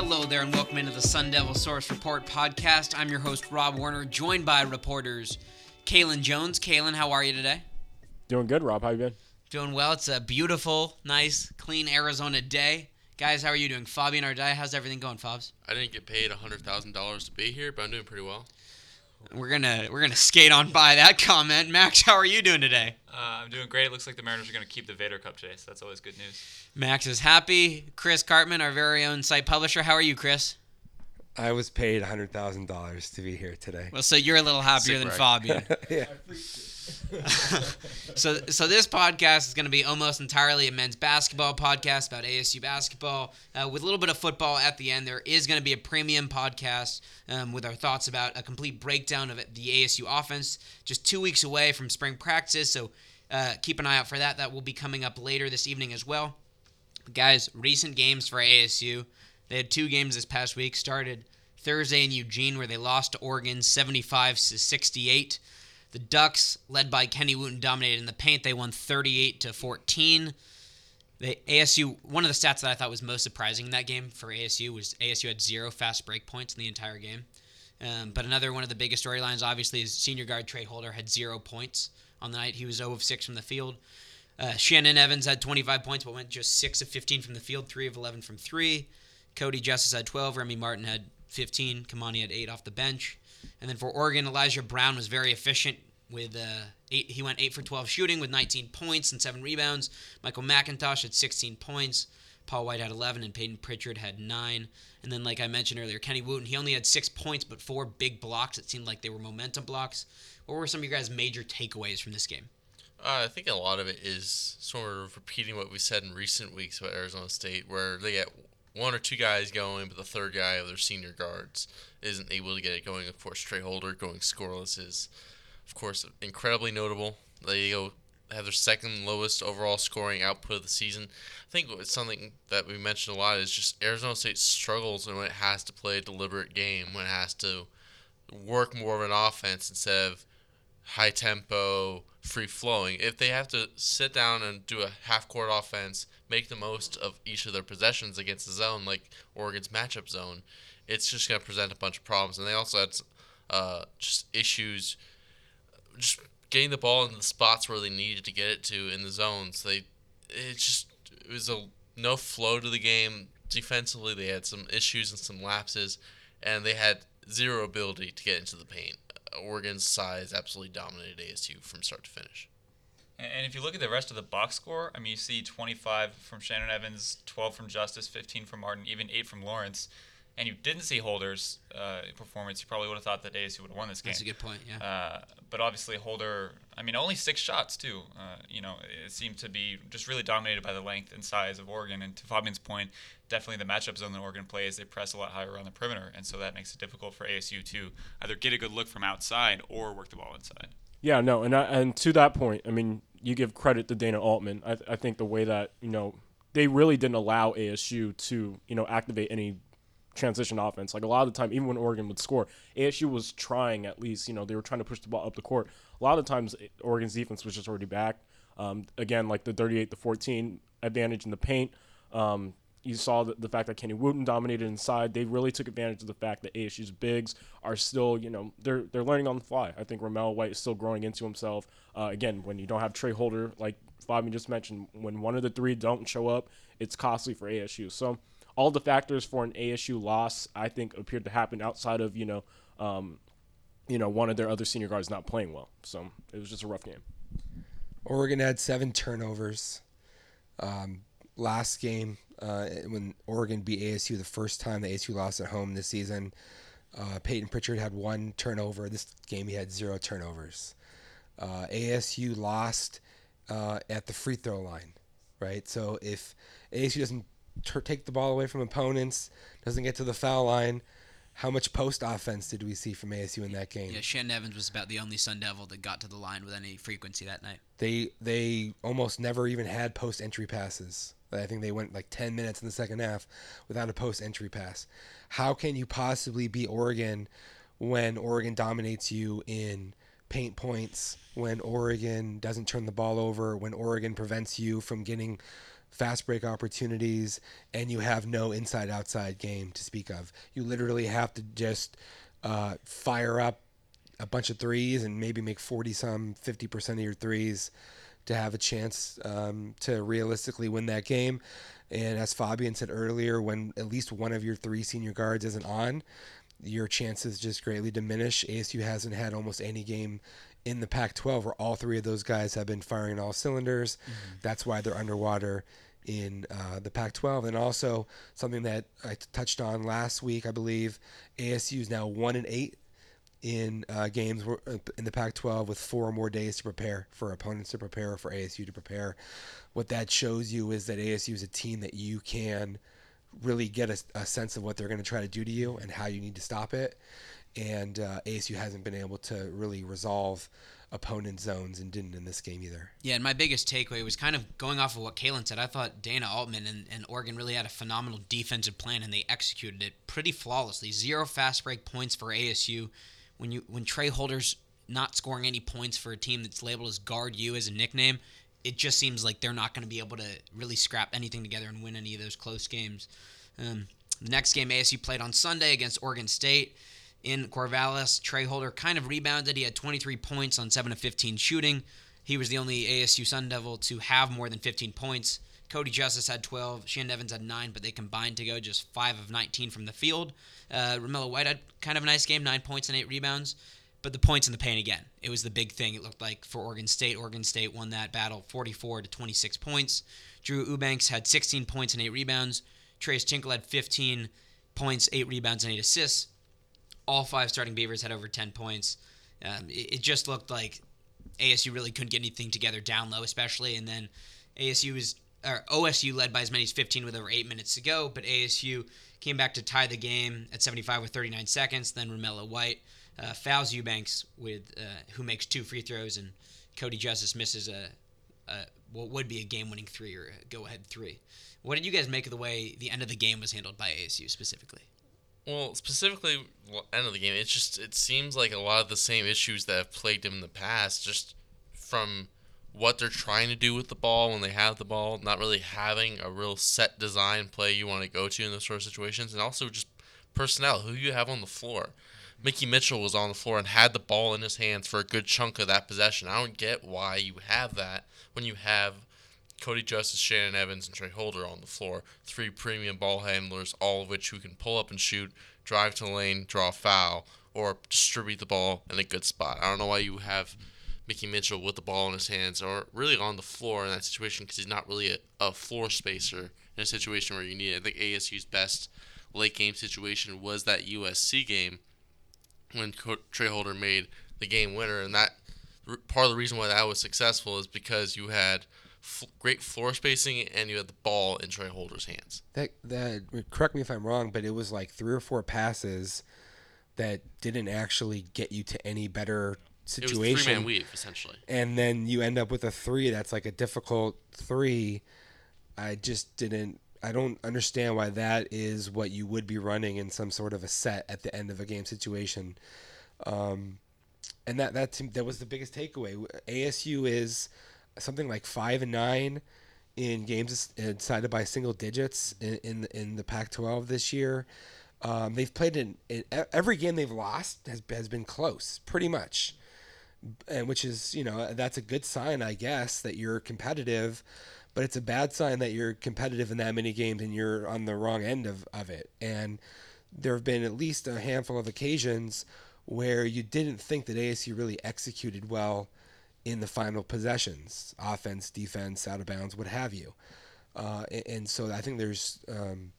Hello there, and welcome into the Sun Devil Source Report podcast. I'm your host, Rob Warner, joined by reporters Kalen Jones. Kalen, how are you today? Doing good, Rob. How you been? Doing well. It's a beautiful, nice, clean Arizona day. Guys, how are you doing? Fabian Ardaya, how's everything going, Fobs? I didn't get paid hundred thousand dollars to be here, but I'm doing pretty well. We're gonna we're gonna skate on by that comment. Max, how are you doing today? Uh, I'm doing great. It looks like the Mariners are going to keep the Vader Cup today, so that's always good news. Max is happy. Chris Karpman, our very own site publisher, how are you, Chris? I was paid hundred thousand dollars to be here today. Well, so you're a little happier Sick than brag. Fabian. yeah. so so this podcast is going to be almost entirely a men's basketball podcast about ASU basketball uh, with a little bit of football at the end. There is going to be a premium podcast um, with our thoughts about a complete breakdown of the ASU offense. Just two weeks away from spring practice. so uh, keep an eye out for that. That will be coming up later this evening as well. Guys, recent games for ASU. They had two games this past week. Started Thursday in Eugene, where they lost to Oregon 75 to 68. The Ducks, led by Kenny Wooten, dominated in the paint. They won 38 to 14. The ASU, one of the stats that I thought was most surprising in that game for ASU was ASU had zero fast break points in the entire game. Um, but another one of the biggest storylines, obviously, is senior guard Tra Holder had zero points on the night. He was 0 of 6 from the field. Uh, Shannon Evans had 25 points, but went just 6 of 15 from the field, 3 of 11 from 3. Cody Justice had 12. Remy Martin had 15. Kimani had 8 off the bench. And then for Oregon, Elijah Brown was very efficient with uh, eight. He went eight for 12 shooting with 19 points and seven rebounds. MiKyle McIntosh had 16 points. Paul White had 11, and Payton Pritchard had nine. And then, like I mentioned earlier, Kenny Wooten, he only had six points, but four big blocks. It seemed like they were momentum blocks. What were some of your guys' major takeaways from this game? Uh, I think a lot of it is sort of repeating what we said in recent weeks about Arizona State, where they get one or two guys going, but the third guy of their senior guards isn't able to get it going. Of course, Tra Holder going scoreless is, of course, incredibly notable. They go have their second lowest overall scoring output of the season. I think it's something that we mentioned a lot is just Arizona State struggles when it has to play a deliberate game, when it has to work more of an offense instead of high tempo, free flowing. If they have to sit down and do a half court offense, make the most of each of their possessions against the zone, like Oregon's matchup zone, it's just going to present a bunch of problems. And they also had uh, just issues, just getting the ball in the spots where they needed to get it to in the zones. They, it just it was a no flow to the game defensively. They had some issues and some lapses, and they had zero ability to get into the paint. Oregon's size absolutely dominated ASU from start to finish. And if you look at the rest of the box score, I mean, you see 25 from Shannon Evans, 12 from Justice, 15 from Martin, even 8 from Lawrence. And you didn't see Holder's uh, performance. You probably would have thought that ASU would have won this game. That's a good point, yeah. Uh, but obviously Holder, I mean, only six shots too. Uh, you know, it seemed to be just really dominated by the length and size of Oregon. And to Fabian's point, definitely the matchup zone that Oregon plays, they press a lot higher on the perimeter, and so that makes it difficult for ASU to either get a good look from outside or work the ball inside. Yeah, no, and I, and to that point, I mean, you give credit to Dana Altman. I, I think the way that you know they really didn't allow ASU to you know activate any transition offense. Like a lot of the time, even when Oregon would score, ASU was trying at least. You know, they were trying to push the ball up the court. A lot of the times, Oregon's defense was just already back. Um, again, like the 38 to 14 advantage in the paint. Um, you saw the, the fact that Kenny Wooten dominated inside. They really took advantage of the fact that ASU's bigs are still, you know, they're they're learning on the fly. I think Romello White is still growing into himself. Uh, again, when you don't have Tra Holder, like Fabian just mentioned, when one of the three don't show up, it's costly for ASU. So all the factors for an ASU loss, I think, appeared to happen outside of you know, um, you know, one of their other senior guards not playing well. So it was just a rough game. Oregon had seven turnovers. Um, last game, uh, when Oregon beat ASU the first time the ASU lost at home this season, uh, Payton Pritchard had one turnover. This game he had zero turnovers. Uh, ASU lost uh, at the free throw line, right? So if ASU doesn't tur take the ball away from opponents, doesn't get to the foul line, how much post offense did we see from ASU in that game? Yeah, Shannon Evans was about the only Sun Devil that got to the line with any frequency that night. They they almost never even had post entry passes. I think they went like 10 minutes in the second half without a post entry pass. How can you possibly beat Oregon when Oregon dominates you in paint points, when Oregon doesn't turn the ball over, when Oregon prevents you from getting fast break opportunities, and you have no inside outside game to speak of. You literally have to just uh, fire up a bunch of threes and maybe make 40 some, 50% of your threes to have a chance um, to realistically win that game. And as Fabian said earlier, when at least one of your three senior guards isn't on, your chances just greatly diminish. ASU hasn't had almost any game in the Pac 12 where all three of those guys have been firing all cylinders. Mm-hmm. That's why they're underwater in uh, the Pac 12. And also, something that I t- touched on last week, I believe, ASU is now 1 and 8 in uh, games uh, in the Pac-12 with four or more days to prepare for opponents to prepare for ASU to prepare. What that shows you is that ASU is a team that you can really get a, a sense of what they're going to try to do to you and how you need to stop it. And uh, ASU hasn't been able to really resolve opponent zones and didn't in this game either. Yeah, and my biggest takeaway was kind of going off of what Kalen said. I thought Dana Altman and, and Oregon really had a phenomenal defensive plan and they executed it pretty flawlessly. Zero fast break points for ASU when you when Tra Holder's not scoring any points for a team that's labeled as guard U as a nickname, it just seems like they're not going to be able to really scrap anything together and win any of those close games. Um, the next game ASU played on Sunday against Oregon State in Corvallis. Tra Holder kind of rebounded. He had 23 points on 7 of 15 shooting. He was the only ASU Sun Devil to have more than 15 points. Cody Justice had 12. Shannon Evans had 9, but they combined to go just 5 of 19 from the field. Uh, Romello White had kind of a nice game, 9 points and 8 rebounds. But the points in the paint again, it was the big thing. It looked like for Oregon State. Oregon State won that battle 44 to 26 points. Drew Eubanks had 16 points and 8 rebounds. Tres Tinkle had 15 points, 8 rebounds, and 8 assists. All five starting Beavers had over 10 points. Um, it, it just looked like ASU really couldn't get anything together down low, especially. And then ASU was or OSU led by as many as 15 with over eight minutes to go, but ASU came back to tie the game at 75 with 39 seconds. Then Romello White uh, fouls Eubanks with uh, who makes two free throws, and Cody Justice misses a, a what would be a game-winning three or go-ahead three. What did you guys make of the way the end of the game was handled by ASU specifically? Well, specifically, end of the game, it just it seems like a lot of the same issues that have plagued him in the past, just from what they're trying to do with the ball when they have the ball, not really having a real set design play you want to go to in those sort of situations, and also just personnel, who you have on the floor. Mickey Mitchell was on the floor and had the ball in his hands for a good chunk of that possession. I don't get why you have that when you have Cody Justice, Shannon Evans, and Tra Holder on the floor. Three premium ball handlers, all of which who can pull up and shoot, drive to the lane, draw a foul, or distribute the ball in a good spot. I don't know why you have Mickey Mitchell with the ball in his hands or really on the floor in that situation because he's not really a, a, floor spacer in a situation where you need it. I think ASU's best late game situation was that USC game when Tra Holder made the game winner, and that part of the reason why that was successful is because you had f- great floor spacing and you had the ball in Tra Holder's hands. That that correct me if I'm wrong, but it was like three or four passes that didn't actually get you to any better situation. three man weave essentially. And then you end up with a three that's like a difficult three. I just didn't. I don't understand why that is what you would be running in some sort of a set at the end of a game situation. Um, and that that that was the biggest takeaway. ASU is something like five and nine in games decided by single digits in in, in the Pac-12 this year. Um, they've played in, in, every game they've lost has has been close, pretty much and which is you know that's a good sign I guess that you're competitive, but it's a bad sign that you're competitive in that many games and you're on the wrong end of, of it. And there have been at least a handful of occasions where you didn't think that ASU really executed well in the final possessions, offense, defense, out of bounds, what have you. Uh, and, and, so I think there's um,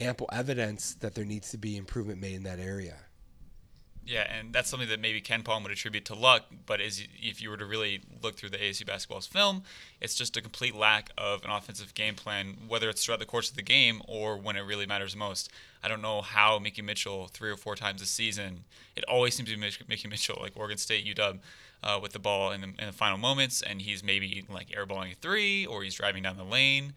ample evidence that there needs to be improvement made in that area. Yeah, and that's something that maybe KenPom would attribute to luck, but is if you were to really look through the ASU basketball's film, it's just a complete lack of an offensive game plan, whether it's throughout the course of the game or when it really matters most. I don't know how Mickey Mitchell three or four times a season, it always seems to be Mickey Mitchell, like Oregon State, UW, uh, with the ball in the, in the final moments, and he's maybe like airballing a three or he's driving down the lane,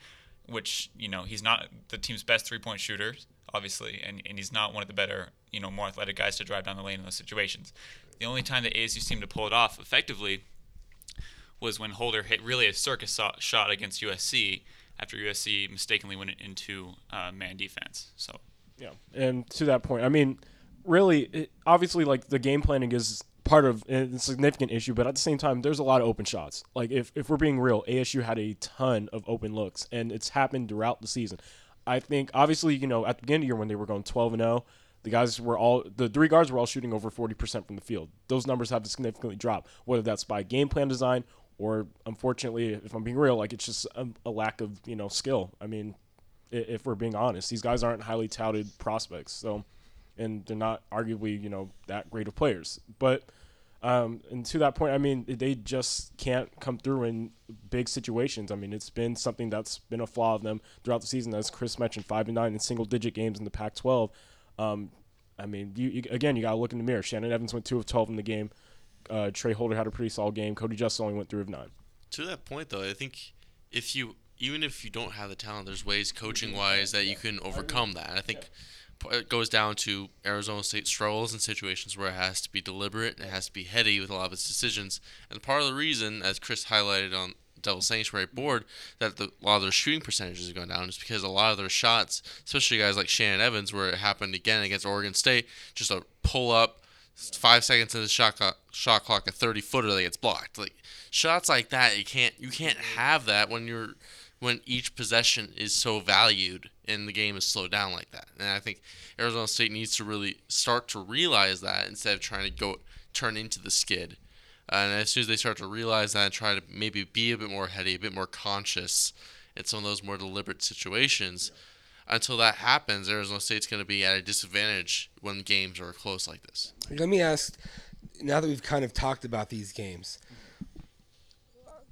which you know he's not the team's best three point shooter obviously, and, and he's not one of the better, you know, more athletic guys to drive down the lane in those situations. The only time that ASU seemed to pull it off effectively was when Holder hit really a circus shot against USC, after USC mistakenly went into uh, man defense. So Yeah, and to that point, I mean, really, it, obviously, like the game planning is part of a significant issue, but at the same time, there's a lot of open shots. Like if if we're being real, ASU had a ton of open looks, and it's happened throughout the season. I think obviously, you know, at the beginning of the year when they were going 12 and 0, the guys were all the three guards were all shooting over 40% from the field. Those numbers have significantly dropped, whether that's by game plan design or unfortunately, if I'm being real, like it's just a, a lack of you know skill. I mean, if we're being honest. These guys aren't highly touted prospects, so and they're not arguably you know that great of players. But um, and to that point, I mean they just can't come through in big situations. I mean it's been something that's been a flaw of them throughout the season. As Chris mentioned, five and nine in single digit games in the Pac-12. Um, I mean, you, you again, you gotta look in the mirror. Shannon Evans went two of twelve in the game. Uh, Tra Holder had a pretty solid game. Cody Justice only went three of nine. To that point, though, I think if you even if you don't have the talent, there's ways coaching wise that you can overcome that. And I think it goes down to Arizona State struggles in situations where it has to be deliberate, and it has to be heady with a lot of its decisions. And part of the reason, as Chris highlighted on Devil Sanctuary board, that the, a lot of their shooting percentages are going down is because a lot of their shots, especially guys like Shannon Evans, where it happened again against Oregon State, just a pull up five seconds into the shot clock, shot clock, a thirty footer that gets blocked. Like shots like that, you can't you can't have that when you're when each possession is so valued and the game is slowed down like that. And I think Arizona State needs to really start to realize that instead of trying to go turn into the skid. and as soon as they start to realize that and try to maybe be a bit more heady, a bit more conscious in some of those more deliberate situations, until that happens, Arizona State's going to be at a disadvantage when games are close like this. Let me ask. Now that we've kind of talked about these games,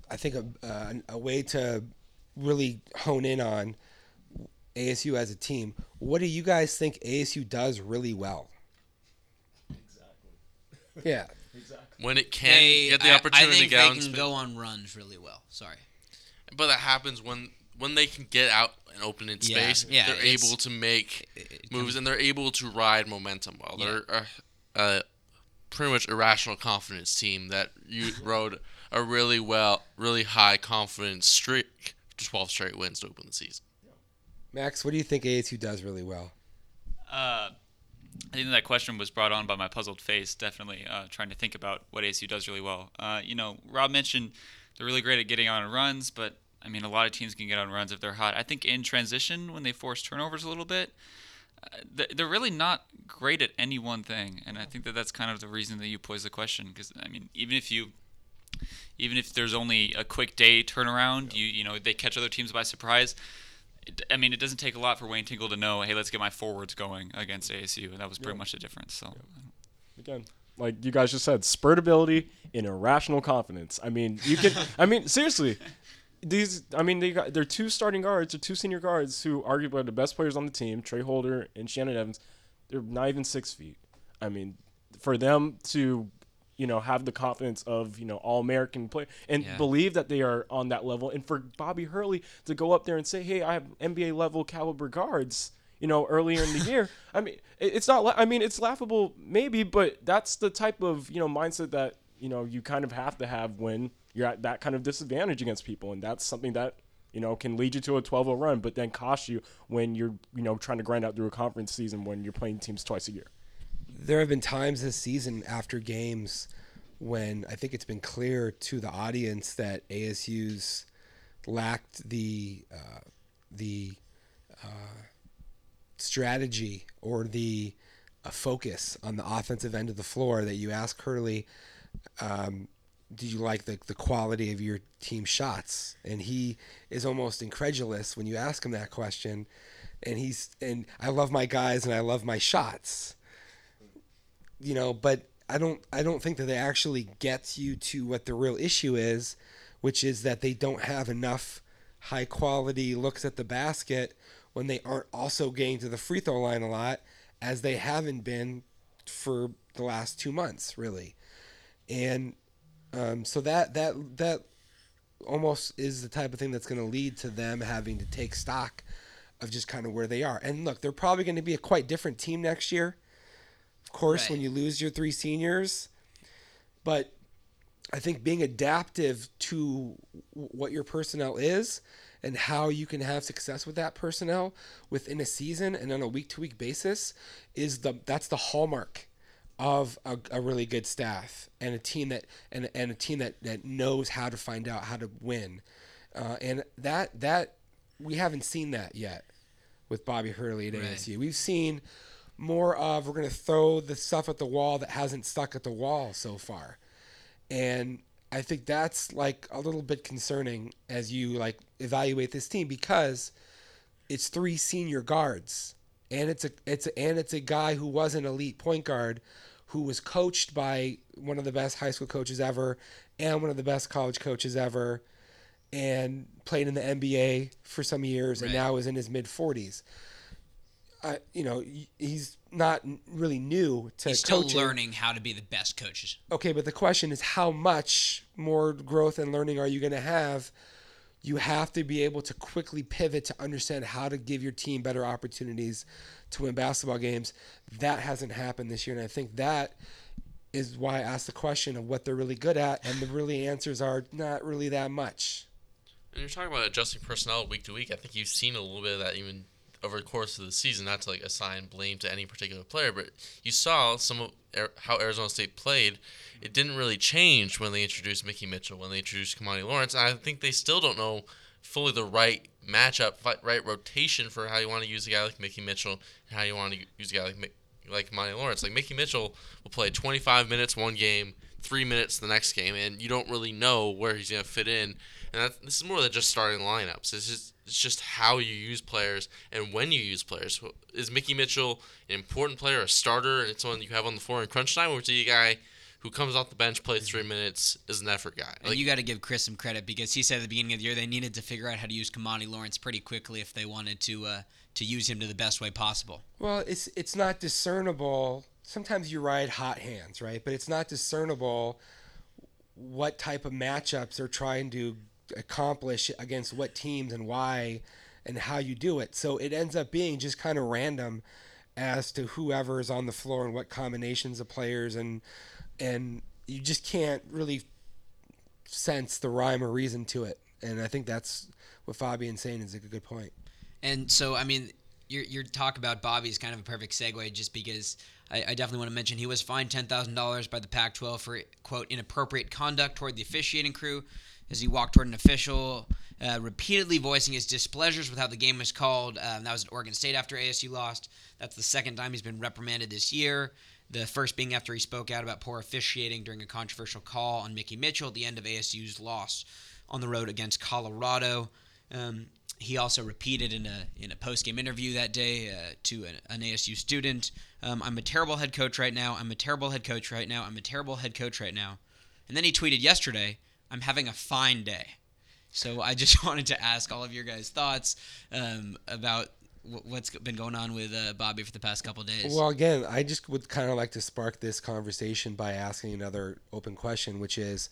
I think a, uh, a way to really hone in on ASU as a team. What do you guys think ASU does really well? Exactly. Yeah. Exactly. When it can They, get the I- opportunity I, think to they can spa- go on runs really well. Sorry. But that happens when when they can get out and open in space. yeah, they're able to make it moves comes- and they're able to ride momentum well. Yeah. They're a, a pretty much irrational confidence team that you rode a really well, really high confidence streak to 12 straight wins to open the season. Max, what do you think ASU does really well? Uh, I think that question was brought on by my puzzled face. Definitely uh, trying to think about what ASU does really well. Uh, you know, Rob mentioned they're really great at getting on runs, but I mean, a lot of teams can get on runs if they're hot. I think in transition, when they force turnovers a little bit, uh, they're really not great at any one thing. And I think that that's kind of the reason that you pose the question. Because I mean, even if you even if there's only a quick day turnaround, you you know they catch other teams by surprise. It, I mean, it doesn't take a lot for Wayne Tinkle to know, hey, let's get my forwards going against ASU, and that was pretty much the difference. So, Again, like you guys just said, spurt ability and irrational confidence. I mean, you can. I mean, seriously, these. I mean, they got they're two starting guards, or two senior guards who arguably are the best players on the team. Tra Holder and Shannon Evans. They're not even six feet. I mean, for them to, you know, have the confidence of you know all American play and Yeah. believe that they are on that level, and for Bobby Hurley to go up there and say, "Hey, I have NBA level caliber guards." you know, earlier in the year. I mean, it's not. la- I mean, it's laughable maybe, but that's the type of you know mindset that you know you kind of have to have when you're at that kind of disadvantage against people, and that's something that you know can lead you to a 12-0 run, but then cost you when you're you know trying to grind out through a conference season when you're playing teams twice a year. There have been times this season after games when I think it's been clear to the audience that ASU's lacked the uh, the uh, strategy or the uh, focus on the offensive end of the floor that you ask Hurley, um, do you like the, the quality of your team shots? And he is almost incredulous when you ask him that question. And he's and I love my guys and I love my shots. You know, but I don't I don't think that they actually get you to what the real issue is, which is that they don't have enough high quality looks at the basket when they aren't also getting to the free throw line a lot as they haven't been for the last two months really. And um, so that that that almost is the type of thing that's going to lead to them having to take stock of just kind of where they are. And look they're probably going to be a quite different team next year course when you lose your three seniors but I think being adaptive to what your personnel is and how you can have success with that personnel within a season and on a week to week basis is the that's the hallmark of a, a really good staff and a team that and, and a team that, that knows how to find out how to win. Uh, and that that we haven't seen that yet with Bobby Hurley at Right. ASU. We've seen more of we're going to throw the stuff at the wall that hasn't stuck at the wall so far. And I think that's like a little bit concerning as you like evaluate this team because it's three senior guards and it's a it's a, and it's a guy who was an elite point guard who was coached by one of the best high school coaches ever and one of the best college coaches ever and played in the NBA for some years and now is in his mid 40s. I, you know, he's not really new to He's still coaching. learning how to be the best coaches. Okay, but the question is how much more growth and learning are you going to have? You have to be able to quickly pivot to understand how to give your team better opportunities to win basketball games. That hasn't happened this year, and I think that is why I asked the question of what they're really good at, and the really answers are not really that much. And you're talking about adjusting personnel week to week. I think you've seen a little bit of that even over the course of the season. Not to like assign blame to any particular player, but you saw some of how Arizona State played. It didn't really change when they introduced Mickey Mitchell, when they introduced Kimani Lawrence. And I think they still don't know fully the right matchup, right rotation for how you want to use a guy like Mickey Mitchell and how you want to use a guy like like Kimani Lawrence. Like Mickey Mitchell will play 25 minutes one game, three minutes the next game, and you don't really know where he's gonna fit in. And this is more than just starting lineups. It's just it's just how you use players and when you use players. Is Mickey Mitchell an important player, a starter, and it's someone you have on the floor in crunch time, or is he a guy who comes off the bench, plays three minutes, is an effort guy? And you got to give Chris some credit because he said at the beginning of the year they needed to figure out how to use Kimani Lawrence pretty quickly if they wanted to uh, to use him to the best way possible. Well, it's it's not discernible. Sometimes you ride hot hands, right? But it's not discernible what type of matchups they're trying to accomplish against what teams and why and how you do it. So it ends up being just kind of random as to whoever is on the floor and what combinations of players and and you just can't really sense the rhyme or reason to it. And I think that's what Fabian's saying is a good point. And so, I mean, your your talk about Bobby is kind of a perfect segue, just because I, I definitely want to mention he was fined ten thousand dollars by the Pac-12 for quote inappropriate conduct toward the officiating crew as he walked toward an official, uh, repeatedly voicing his displeasures with how the game was called. Um, that was at Oregon State after ASU lost. That's the second time he's been reprimanded this year. The first being after he spoke out about poor officiating during a controversial call on Mickey Mitchell at the end of ASU's loss on the road against Colorado. Um, he also repeated in a in a post game interview that day uh, to an, an ASU student, um, "I'm a terrible head coach right now. I'm a terrible head coach right now. I'm a terrible head coach right now." And then he tweeted yesterday, "I'm having a fine day." So I just wanted to ask all of your guys' thoughts um, about wh- what's been going on with uh, Bobby for the past couple days. Well, again, I just would kind of like to spark this conversation by asking another open question, which is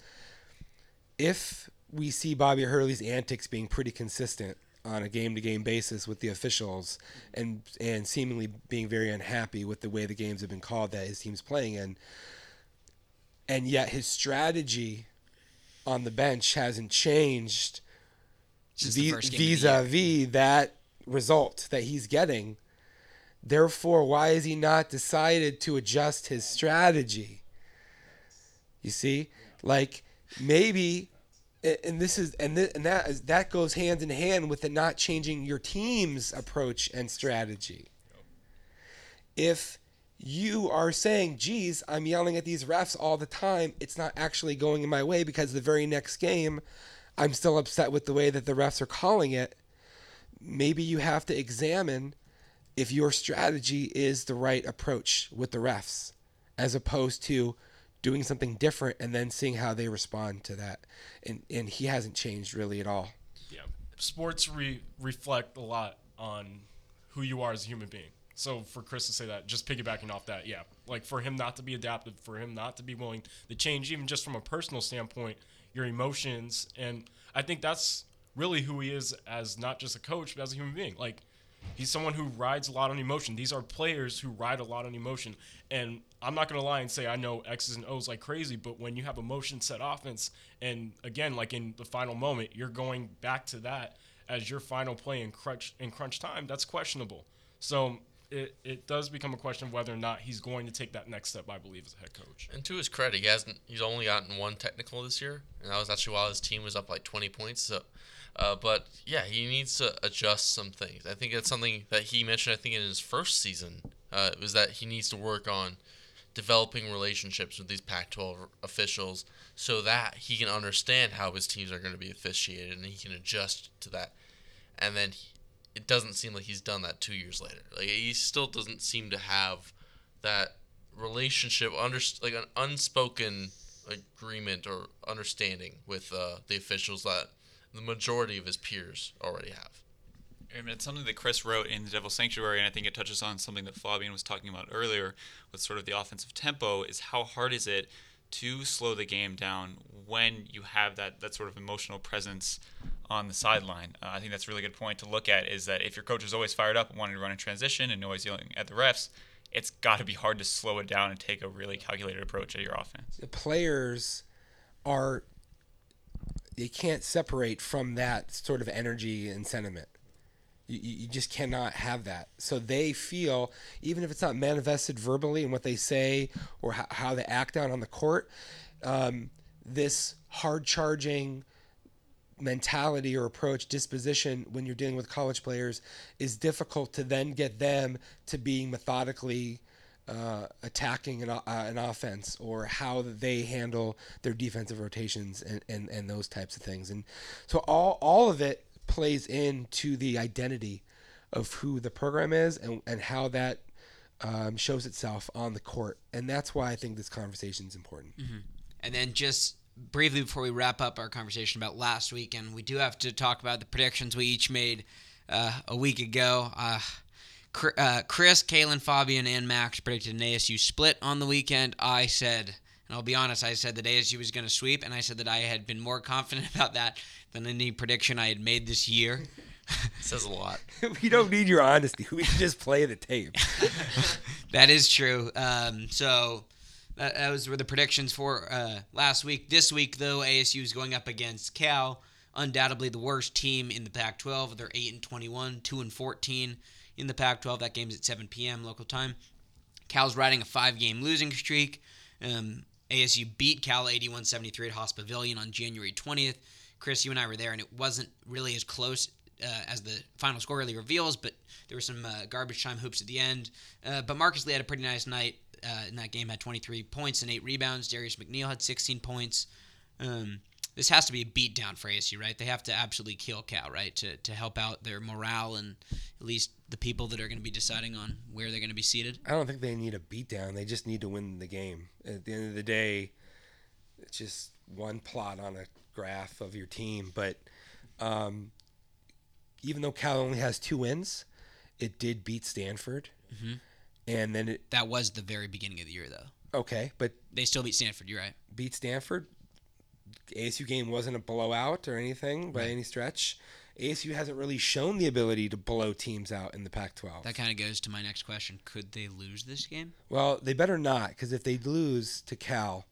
if we see Bobby Hurley's antics being pretty consistent on a game to game basis with the officials and and seemingly being very unhappy with the way the games have been called that his team's playing in and yet his strategy on the bench hasn't changed the vis- first game of the year. vis-a-vis that result that he's getting. Therefore why has he not decided to adjust his strategy? You see? Like maybe and this is and, and that is, that goes hand in hand with the not changing your team's approach and strategy. If you are saying, geez, I'm yelling at these refs all the time, it's not actually going in my way because the very next game, I'm still upset with the way that the refs are calling it. Maybe you have to examine if your strategy is the right approach with the refs, as opposed to doing something different and then seeing how they respond to that. And and he hasn't changed really at all. yeah, sports re- reflect a lot on who you are as a human being. So for Chris to say that, just piggybacking off that, yeah, like for him not to be adaptive, for him not to be willing to change, even just from a personal standpoint, your emotions, and I think that's really who he is as not just a coach, but as a human being. Like he's someone who rides a lot on emotion. These are players who ride a lot on emotion, and I'm not gonna lie and say I know X's and O's like crazy, but when you have emotion set offense, and again, like in the final moment, you're going back to that as your final play in crunch in crunch time, that's questionable. So it, it does become a question of whether or not he's going to take that next step. I believe as a head coach. And to his credit, he hasn't. He's only gotten one technical this year, and that was actually while his team was up like 20 points. So, uh, but yeah, he needs to adjust some things. I think that's something that he mentioned. I think in his first season, uh, was that he needs to work on developing relationships with these Pac-12 officials so that he can understand how his teams are going to be officiated and he can adjust to that. And then he, it doesn't seem like he's done that two years later. Like he still doesn't seem to have that relationship, under like an unspoken agreement or understanding with uh, the officials that the majority of his peers already have. And it's something that Chris wrote in The Devil's Sanctuary, and I think it touches on something that Fabian was talking about earlier with sort of the offensive tempo is how hard is it to slow the game down when you have that, that sort of emotional presence on the sideline. Uh, I think that's a really good point to look at is that if your coach is always fired up and wanting to run a transition and always yelling at the refs, it's got to be hard to slow it down and take a really calculated approach at your offense. The players are they can't separate from that sort of energy and sentiment. You, you just cannot have that. So they feel, even if it's not manifested verbally in what they say or how, how they act out on the court, um, this hard charging mentality or approach, disposition when you're dealing with college players is difficult to then get them to being methodically uh, attacking an, uh, an offense or how they handle their defensive rotations and, and, and those types of things. And so all, all of it plays into the identity of who the program is and, and how that um, shows itself on the court. And that's why I think this conversation is important. Mm-hmm. And then just briefly before we wrap up our conversation about last weekend, we do have to talk about the predictions we each made uh, a week ago. Uh, uh, Chris, Kalen, Fabian, and Max predicted an ASU split on the weekend. I said, and I'll be honest, I said that ASU was going to sweep, and I said that I had been more confident about that than any prediction I had made this year. says a lot. we don't need your honesty. We can just play the tape. that is true. Um, so that, those were the predictions for uh, last week. This week, though, ASU is going up against Cal, undoubtedly the worst team in the Pac-12. They're eight and 21, two and 14 in the Pac-12. That game's at 7 p.m. local time. Cal's riding a five-game losing streak. Um, ASU beat Cal 81-73 at Haas Pavilion on January 20th. Chris, you and I were there, and it wasn't really as close uh, as the final score really reveals, but there were some uh, garbage time hoops at the end. Uh, but Marcus Lee had a pretty nice night uh, in that game, had 23 points and eight rebounds. Darius McNeil had 16 points. Um, this has to be a beatdown for ASU, right? They have to absolutely kill Cal, right, to, to help out their morale and at least the people that are going to be deciding on where they're going to be seated. I don't think they need a beatdown. They just need to win the game. At the end of the day, it's just one plot on a graph of your team. But um, even though Cal only has two wins, it did beat Stanford. Mm-hmm. And then it. That was the very beginning of the year, though. Okay, but. They still beat Stanford, you're right. Beat Stanford. ASU game wasn't a blowout or anything by right. any stretch. ASU hasn't really shown the ability to blow teams out in the Pac-12. That kind of goes to my next question: Could they lose this game? Well, they better not, because if they lose to Cal,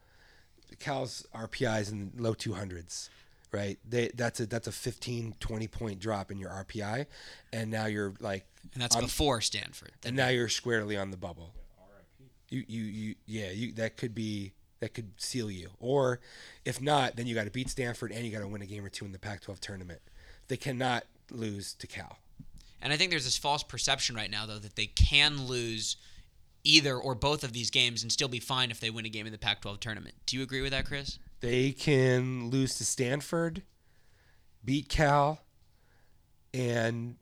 Cal's RPI is in the low 200s, right? They that's a that's a 15, 20 point drop in your RPI, and now you're like, and that's on, before Stanford. And now you're squarely on the bubble. You you you yeah you that could be that could seal you. Or if not, then you got to beat Stanford and you got to win a game or two in the Pac-12 tournament. They cannot lose to Cal. And I think there's this false perception right now, though, that they can lose either or both of these games and still be fine if they win a game in the Pac-12 tournament. Do you agree with that, Chris? They can lose to Stanford, beat Cal, and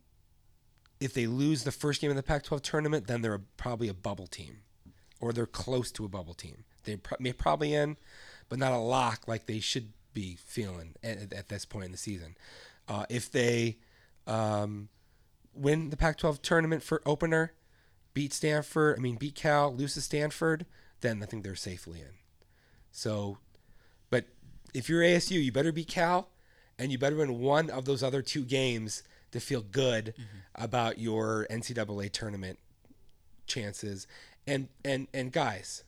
if they lose the first game in the Pac-12 tournament, then they're probably a bubble team, or they're close to a bubble team. They may probably in, but not a lock like they should be feeling at, at this point in the season. Uh, if they um, win the Pac-12 tournament for opener, beat Stanford, I mean beat Cal, lose to Stanford, then I think they're safely in. So, if you're ASU, you better beat Cal, and you better win one of those other two games to feel good mm-hmm. about your NCAA tournament chances. And and and guys,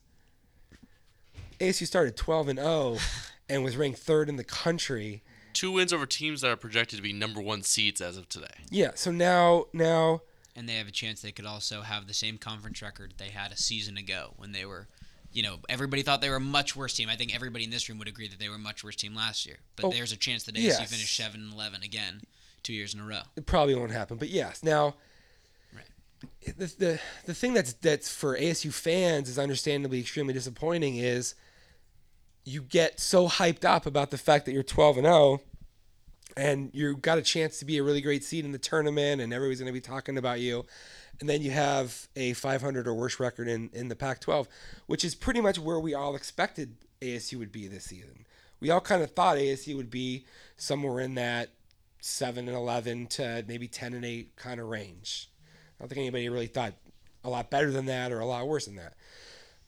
ASU started 12 and 0 and was ranked third in the country two wins over teams that are projected to be number one seeds as of today. Yeah. So now now and they have a chance they could also have the same conference record they had a season ago when they were you know everybody thought they were a much worse team i think everybody in this room would agree that they were a much worse team last year but Oh, there's a chance that ASU yes. finished 7 and 11 again two years in a row it probably won't happen. But yes, now Right. the, the the thing that's that's for ASU fans is understandably extremely disappointing is you get so hyped up about the fact that you're 12 and 0 and you've got a chance to be a really great seed in the tournament and everybody's going to be talking about you and then you have a 500 or worse record in, in the Pac 12, which is pretty much where we all expected ASU would be this season. We all kind of thought ASU would be somewhere in that 7 and 11 to maybe 10 and 8 kind of range. I don't think anybody really thought a lot better than that or a lot worse than that.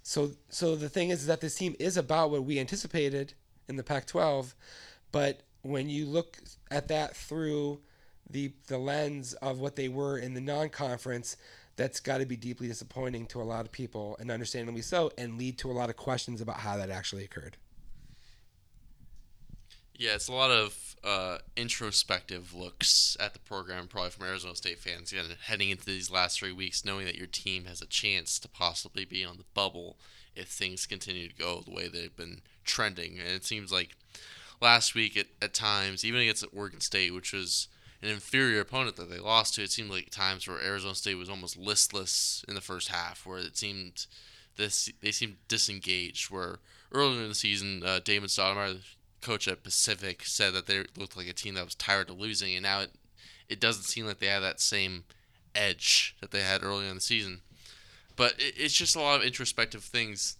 So, so the thing is that this team is about what we anticipated in the Pac-12, but when you look at that through the the lens of what they were in the non-conference, that's got to be deeply disappointing to a lot of people, and understandably so, and lead to a lot of questions about how that actually occurred. Yeah, it's a lot of uh, introspective looks at the program, probably from Arizona State fans, again, heading into these last three weeks, knowing that your team has a chance to possibly be on the bubble if things continue to go the way they've been trending. And it seems like last week, at, at times, even against Oregon State, which was an inferior opponent that they lost to, it seemed like times where Arizona State was almost listless in the first half, where it seemed this they seemed disengaged. Where earlier in the season, uh, Damon Stoudemire, coach at Pacific, said that they looked like a team that was tired of losing, and now it it doesn't seem like they have that same edge that they had earlier in the season. But it, it's just a lot of introspective things,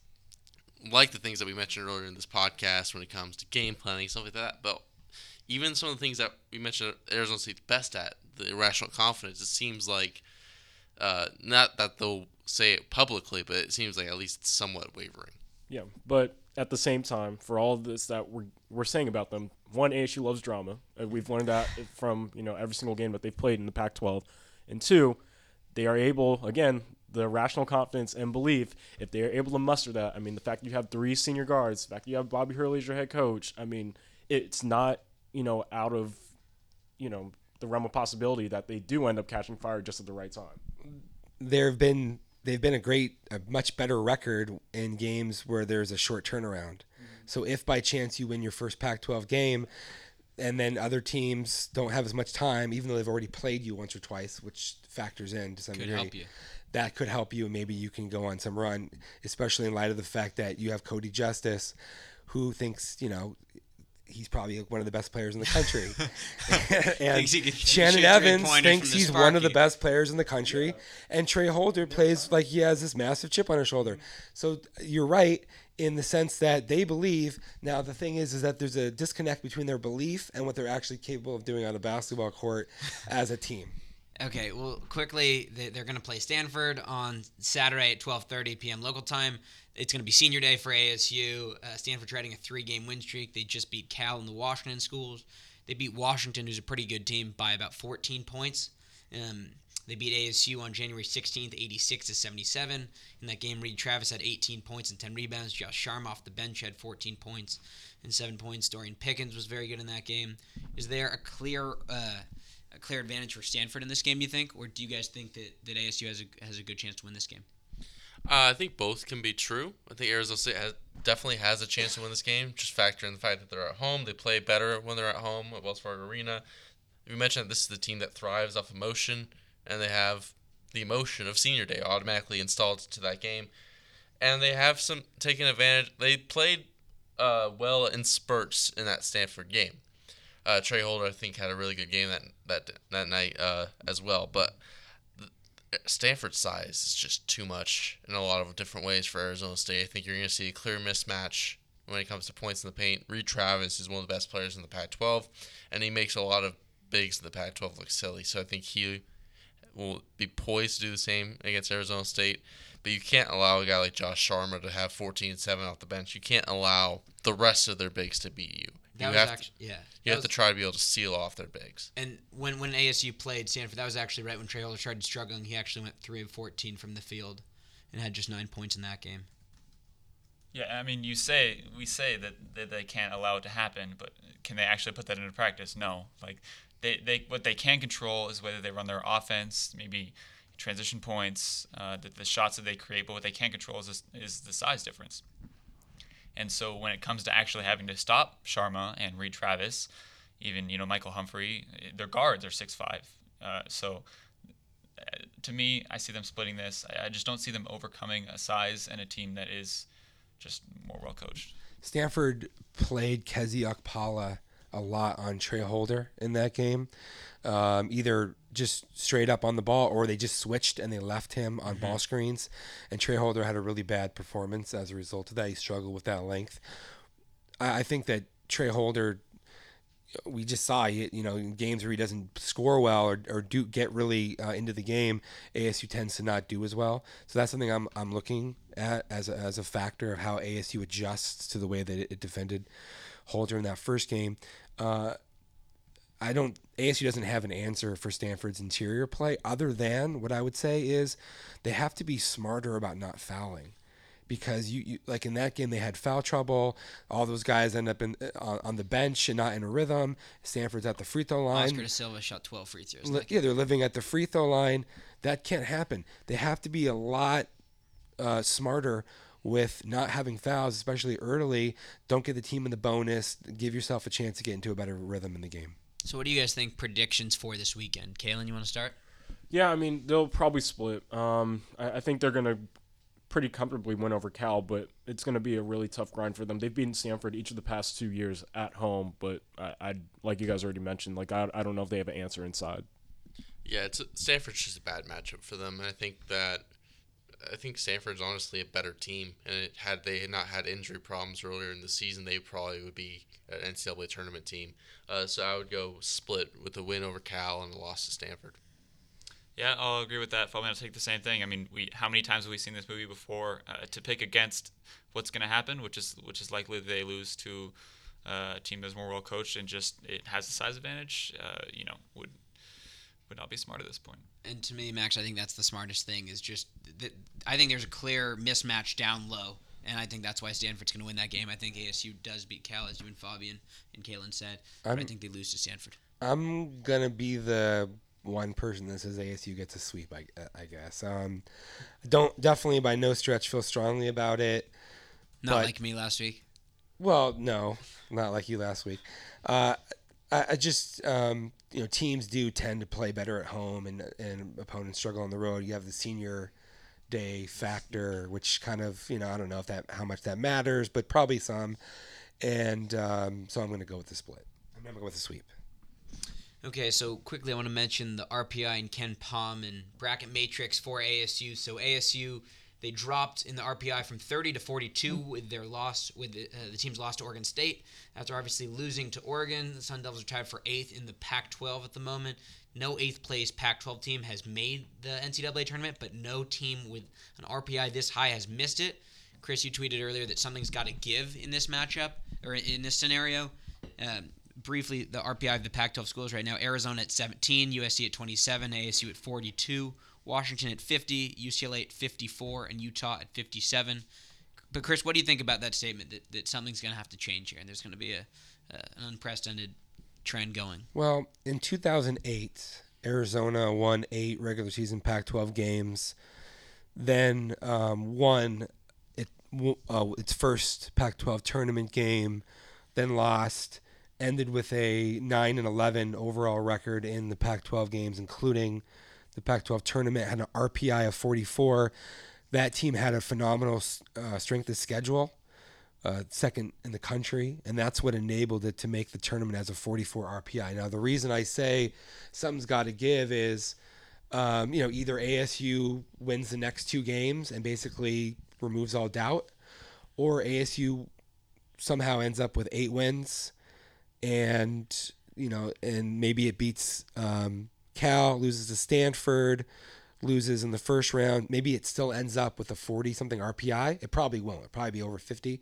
like the things that we mentioned earlier in this podcast when it comes to game planning, stuff like that. But even some of the things that we mentioned Arizona State's best at, the irrational confidence, it seems like uh, not that they'll say it publicly, but it seems like at least it's somewhat wavering. Yeah, but at the same time, for all this that we're we're saying about them, one ASU loves drama. Uh, we've learned that from you know every single game that they've played in the Pac-12, and two, they are able again the rational confidence and belief if they are able to muster that. I mean, the fact you have three senior guards, the fact you have Bobby Hurley as your head coach. I mean, it's not you know out of you know the realm of possibility that they do end up catching fire just at the right time. there have been they've been a great a much better record in games where there's a short turnaround. Mm-hmm. So if by chance you win your first Pac-12 game and then other teams don't have as much time even though they've already played you once or twice, which factors in to some Could degree. help you. That could help you and maybe you can go on some run, especially in light of the fact that you have Cody Justice who thinks, you know, he's probably one of the best players in the country. and can Shannon Evans thinks he's one of the best players in the country. And Tra Holder plays like he has this massive chip on his shoulder. So you're right in the sense that they believe. Now the thing is, is that there's a disconnect between their belief and what they're actually capable of doing on a basketball court as a team. Okay, well, quickly, they're going to play Stanford on Saturday at 12:30 p.m. local time. It's going to be senior day for ASU. Uh, Stanford's riding a three-game win streak. They just beat Cal and the Washington schools. They beat Washington, who's a pretty good team, by about 14 points. Um, they beat ASU on January 16th, 86 to 77. In that game, Reid Travis had 18 points and 10 rebounds. Josh Sharma off the bench had 14 points and seven points. Dorian Pickens was very good in that game. Is there a clear uh, a clear advantage for Stanford in this game? You think, or do you guys think that, that ASU has a has a good chance to win this game? Uh, I think both can be true. I think Arizona State has, definitely has a chance to win this game. Just factor in the fact that they're at home. They play better when they're at home at Wells Fargo Arena. We mentioned that this is the team that thrives off emotion, and they have the emotion of Senior Day automatically installed to that game. And they have some taken advantage. They played uh, well in spurts in that Stanford game. Uh, Tra Holder, I think, had a really good game that that that night uh, as well. But Stanford's size is just too much in a lot of different ways for Arizona State. I think you're going to see a clear mismatch when it comes to points in the paint. Reid Travis is one of the best players in the Pac-12, and he makes a lot of bigs in the Pac-12 look silly. So I think he will be poised to do the same against Arizona State. But you can't allow a guy like Josh Sharma to have 14 and 7 off the bench. You can't allow the rest of their bigs to beat you. That you was have actually yeah. to, you that have was- to try to be able to seal off their bigs. And when when ASU played Stanford, that was actually right when Tra Holder started struggling. He actually went three of 14 from the field, and had just nine points in that game. Yeah, I mean, you say we say that, that they can't allow it to happen, but can they actually put that into practice? No. Like they, they what they can control is whether they run their offense, maybe transition points, uh, the, the shots that they create. But what they can't control is this, is the size difference. And so when it comes to actually having to stop Sharma and Reid Travis, even you know Michael Humphrey, their guards are six five. Uh, so uh, to me, I see them splitting this. I, I just don't see them overcoming a size and a team that is just more well coached. Stanford played KZ Okpala a lot on Tra Holder in that game, um, either just straight up on the ball or they just switched and they left him on ball screens. And Tra Holder had a really bad performance as a result of that. He struggled with that length. I, I think that Tra Holder we just saw you know in games where he doesn't score well or, or do get really uh, into the game ASU tends to not do as well. So that's something I'm, I'm looking at as a, as a factor of how ASU adjusts to the way that it, it defended Holder in that first game. Uh, I don't ASU doesn't have an answer for Stanford's interior play other than what I would say is they have to be smarter about not fouling because you, you like in that game they had foul trouble. All those guys end up in on, on the bench and not in a rhythm. Stanford's at the free throw line. Oscar da Silva shot 12 free throws. Li- yeah, they're living at the free throw line. That can't happen. They have to be a lot uh, smarter with not having fouls, especially early. Don't get the team in the bonus. Give yourself a chance to get into a better rhythm in the game. So what do you guys think predictions for this weekend? Kalen, you want to start? Yeah, I mean they'll probably split. Um, I, I think they're gonna pretty comfortably win over Cal, but it's gonna be a really tough grind for them. They've beaten Stanford each of the past two years at home, but I, I like you guys already mentioned, like I, I don't know if they have an answer inside. Yeah, it's Stanford's just a bad matchup for them, and I think that I think Stanford's honestly a better team, and it, had they not had injury problems earlier in the season, they probably would be an NCAA tournament team. Uh, so I would go split with a win over Cal and a loss to Stanford. Yeah, I'll agree with that. Fabian, I'm going to take the same thing. I mean, we how many times have we seen this movie before? Uh, to pick against what's going to happen, which is which is likely they lose to uh, a team that's more well coached and just it has a size advantage. Uh, you know, would would not be smart at this point. And to me, Max, I think that's the smartest thing. Is just that I think there's a clear mismatch down low, and I think that's why Stanford's going to win that game. I think ASU does beat Cal, as you and Fabian and Kalen said, but I I'm- think they lose to Stanford. I'm gonna be the one person that says ASU gets a sweep. I, I guess. Um, don't definitely by no stretch feel strongly about it. Not But- like me last week. Well, no, not like you last week. Uh, I, I just um, you know teams do tend to play better at home, and and opponents struggle on the road. You have the senior day factor, which kind of you know I don't know if that how much that matters, but probably some. And um, so I'm going to go with the split. I'm going to go with the sweep. Okay, so quickly I want to mention the RPI and KenPom and bracket matrix for ASU. So ASU they dropped in the RPI from 30 to 42 with their loss with the, uh, the team's loss to Oregon State after obviously losing to Oregon. The Sun Devils are tied for eighth in the Pac-12 at the moment. No eighth place Pac-12 team has made the NCAA tournament, but no team with an RPI this high has missed it. Chris, you tweeted earlier that something's got to give in this matchup or in this scenario. Um, briefly, the RPI of the Pac-12 schools right now: Arizona at 17, USC at 27, ASU at 42, Washington at 50, UCLA at 54, and Utah at 57. But Chris, what do you think about that statement that, that something's going to have to change here, and there's going to be a an unprecedented trend going? Well, in 2008, Arizona won eight regular season Pac-12 games, then um, won it uh, its first Pac-12 tournament game, then lost, ended with a nine and 11 overall record in the Pac-12 games, including the Pac-12 tournament. Had an RPI of 44. That team had a phenomenal uh, strength of schedule uh, second in the country, and that's what enabled it to make the tournament as a 44 RPI. Now, the reason I say something's got to give is, um, you know, either ASU wins the next two games and basically removes all doubt, or ASU somehow ends up with eight wins, and you know, and maybe it beats um, Cal, loses to Stanford, loses in the first round. Maybe it still ends up with a 40 something RPI. It probably won't. It'll probably be over 50.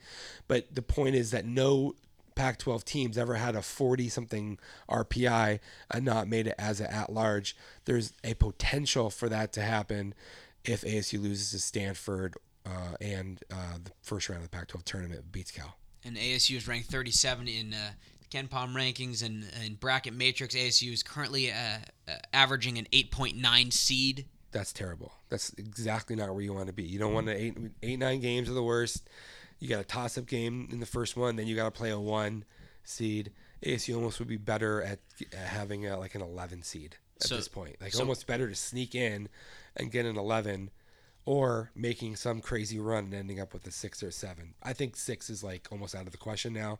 But the point is that no Pac 12 teams ever had a 40 something RPI and not made it as an at large. There's a potential for that to happen if ASU loses to Stanford uh, and uh, the first round of the Pac-12 tournament beats Cal. And ASU is ranked 37 in uh, KenPom rankings and in bracket matrix. ASU is currently uh, uh, averaging an 8.9 seed. That's terrible. That's exactly not where you want to be. You don't want to eight eight nine games are the worst. You got a toss up game in the first one, then you got to play a one seed. ASU almost would be better at, at having a, like an 11 seed at So- this point. Like so- almost better to sneak in and get an 11 or making some crazy run and ending up with a 6 or a 7. I think 6 is like almost out of the question now.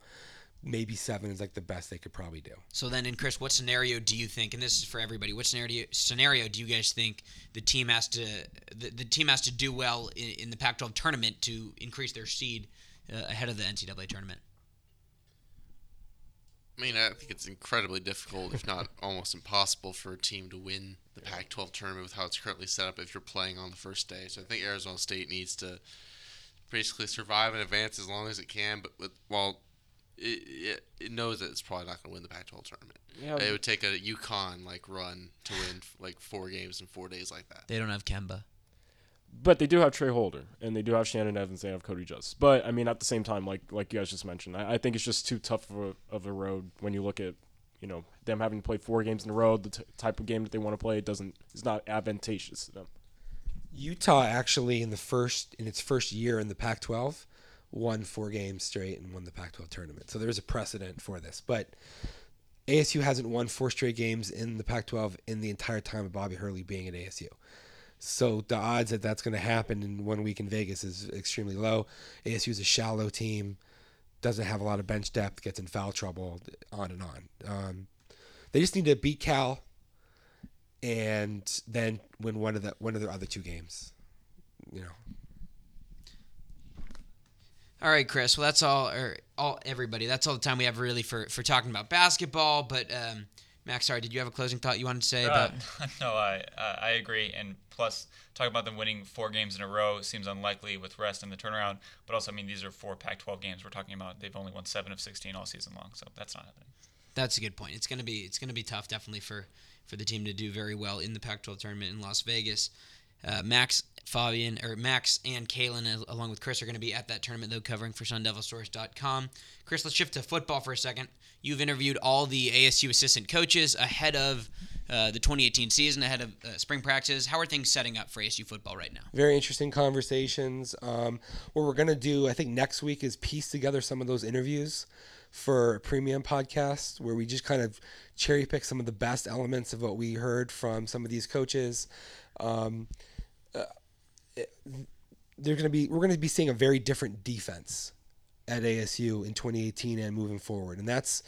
Maybe 7 is like the best they could probably do. So then, in Chris, what scenario do you think? And this is for everybody. What scenario scenario do you guys think the team has to the, the team has to do well in, in the Pac-12 tournament to increase their seed uh, ahead of the NCAA tournament? I mean, I think it's incredibly difficult, if not almost impossible, for a team to win the Pac-12 tournament with how it's currently set up if you're playing on the first day. So I think Arizona State needs to basically survive and advance as long as it can, but with while it, it, it knows that it's probably not going to win the Pac-12 tournament. Yeah. It would take a UConn like run to win like four games in four days like that. They don't have Kemba. But they do have Tra Holder, and they do have Shannon Evans. And they have Cody Justice. But I mean, at the same time, like like you guys just mentioned, I, I think it's just too tough of a, of a road when you look at you know them having to play four games in a row. The t- type of game that they want to play it doesn't is not advantageous to them. Utah actually in the first in its first year in the Pac-12 won four games straight and won the Pac-12 tournament. So there's a precedent for this. But ASU hasn't won four straight games in the Pac-12 in the entire time of Bobby Hurley being at ASU. So the odds that that's going to happen in one week in Vegas is extremely low. ASU is a shallow team, doesn't have a lot of bench depth, gets in foul trouble, on and on. Um, they just need to beat Cal, and then win one of the one of their other two games. You know, All right, Chris. Well, that's all, or all everybody. That's all the time we have really for for talking about basketball. But um, Max, sorry, did you have a closing thought you wanted to say Uh, about? no, I uh, I agree. And plus, talking about them winning four games in a row seems unlikely with rest and the turnaround. But also, I mean, these are four Pac-12 games we're talking about. They've only won seven of 16 all season long, so that's not happening. That's a good point. It's gonna be it's gonna be tough, definitely for for the team to do very well in the Pac-12 tournament in Las Vegas. Uh, Max, Fabian, or Max and Kalen, al- along with Chris, are going to be at that tournament, though, covering for SunDevilSource.com. Chris, let's shift to football for a second. You've interviewed all the ASU assistant coaches ahead of uh, the 2018 season, ahead of uh, spring practices. How are things setting up for ASU football right now? very interesting conversations. Um, what we're gonna do, I think, next week is piece together some of those interviews for a premium podcast where we just kind of cherry pick some of the best elements of what we heard from some of these coaches. Um, uh, they're going to be we're going to be seeing a very different defense at ASU in 2018 and moving forward, and that's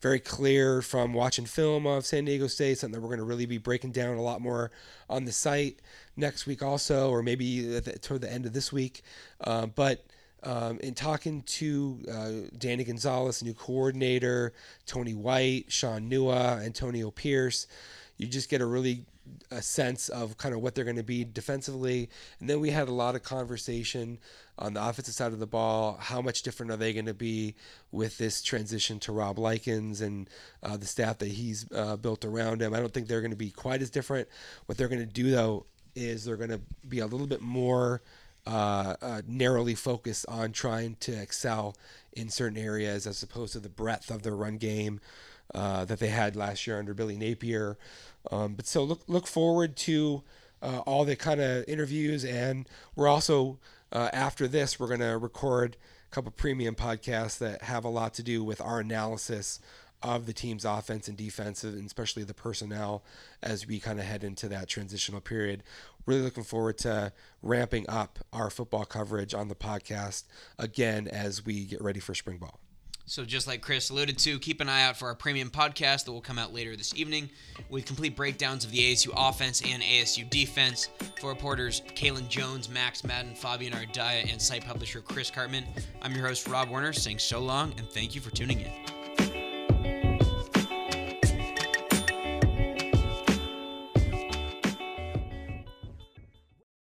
very clear from watching film of San Diego State. Something that we're going to really be breaking down a lot more on the site next week, also, or maybe the, toward the end of this week. Uh, but um, in talking to uh, Danny Gonzales, new coordinator, Tony White, Sean Nua, Antonio Pierce, you just get a really a sense of kind of what they're going to be defensively. And then we had a lot of conversation on the offensive side of the ball. How much different are they going to be with this transition to Rob Likens and uh, the staff that he's uh, built around him? I don't think they're going to be quite as different. What they're going to do, though, is they're going to be a little bit more uh, uh, narrowly focused on trying to excel in certain areas as opposed to the breadth of their run game uh, that they had last year under Billy Napier. Um, but so look look forward to uh, all the kind of interviews, and we're also uh, after this we're going to record a couple premium podcasts that have a lot to do with our analysis of the team's offense and defense, and especially the personnel as we kind of head into that transitional period. Really looking forward to ramping up our football coverage on the podcast again as we get ready for spring ball. So, just like Chris alluded to, keep an eye out for our premium podcast that will come out later this evening with complete breakdowns of the ASU offense and ASU defense. For reporters Kalen Jones, Max Madden, Fabian Ardaya, and site publisher Chris Karpman, I'm your host, Rob Werner, saying so long and thank you for tuning in.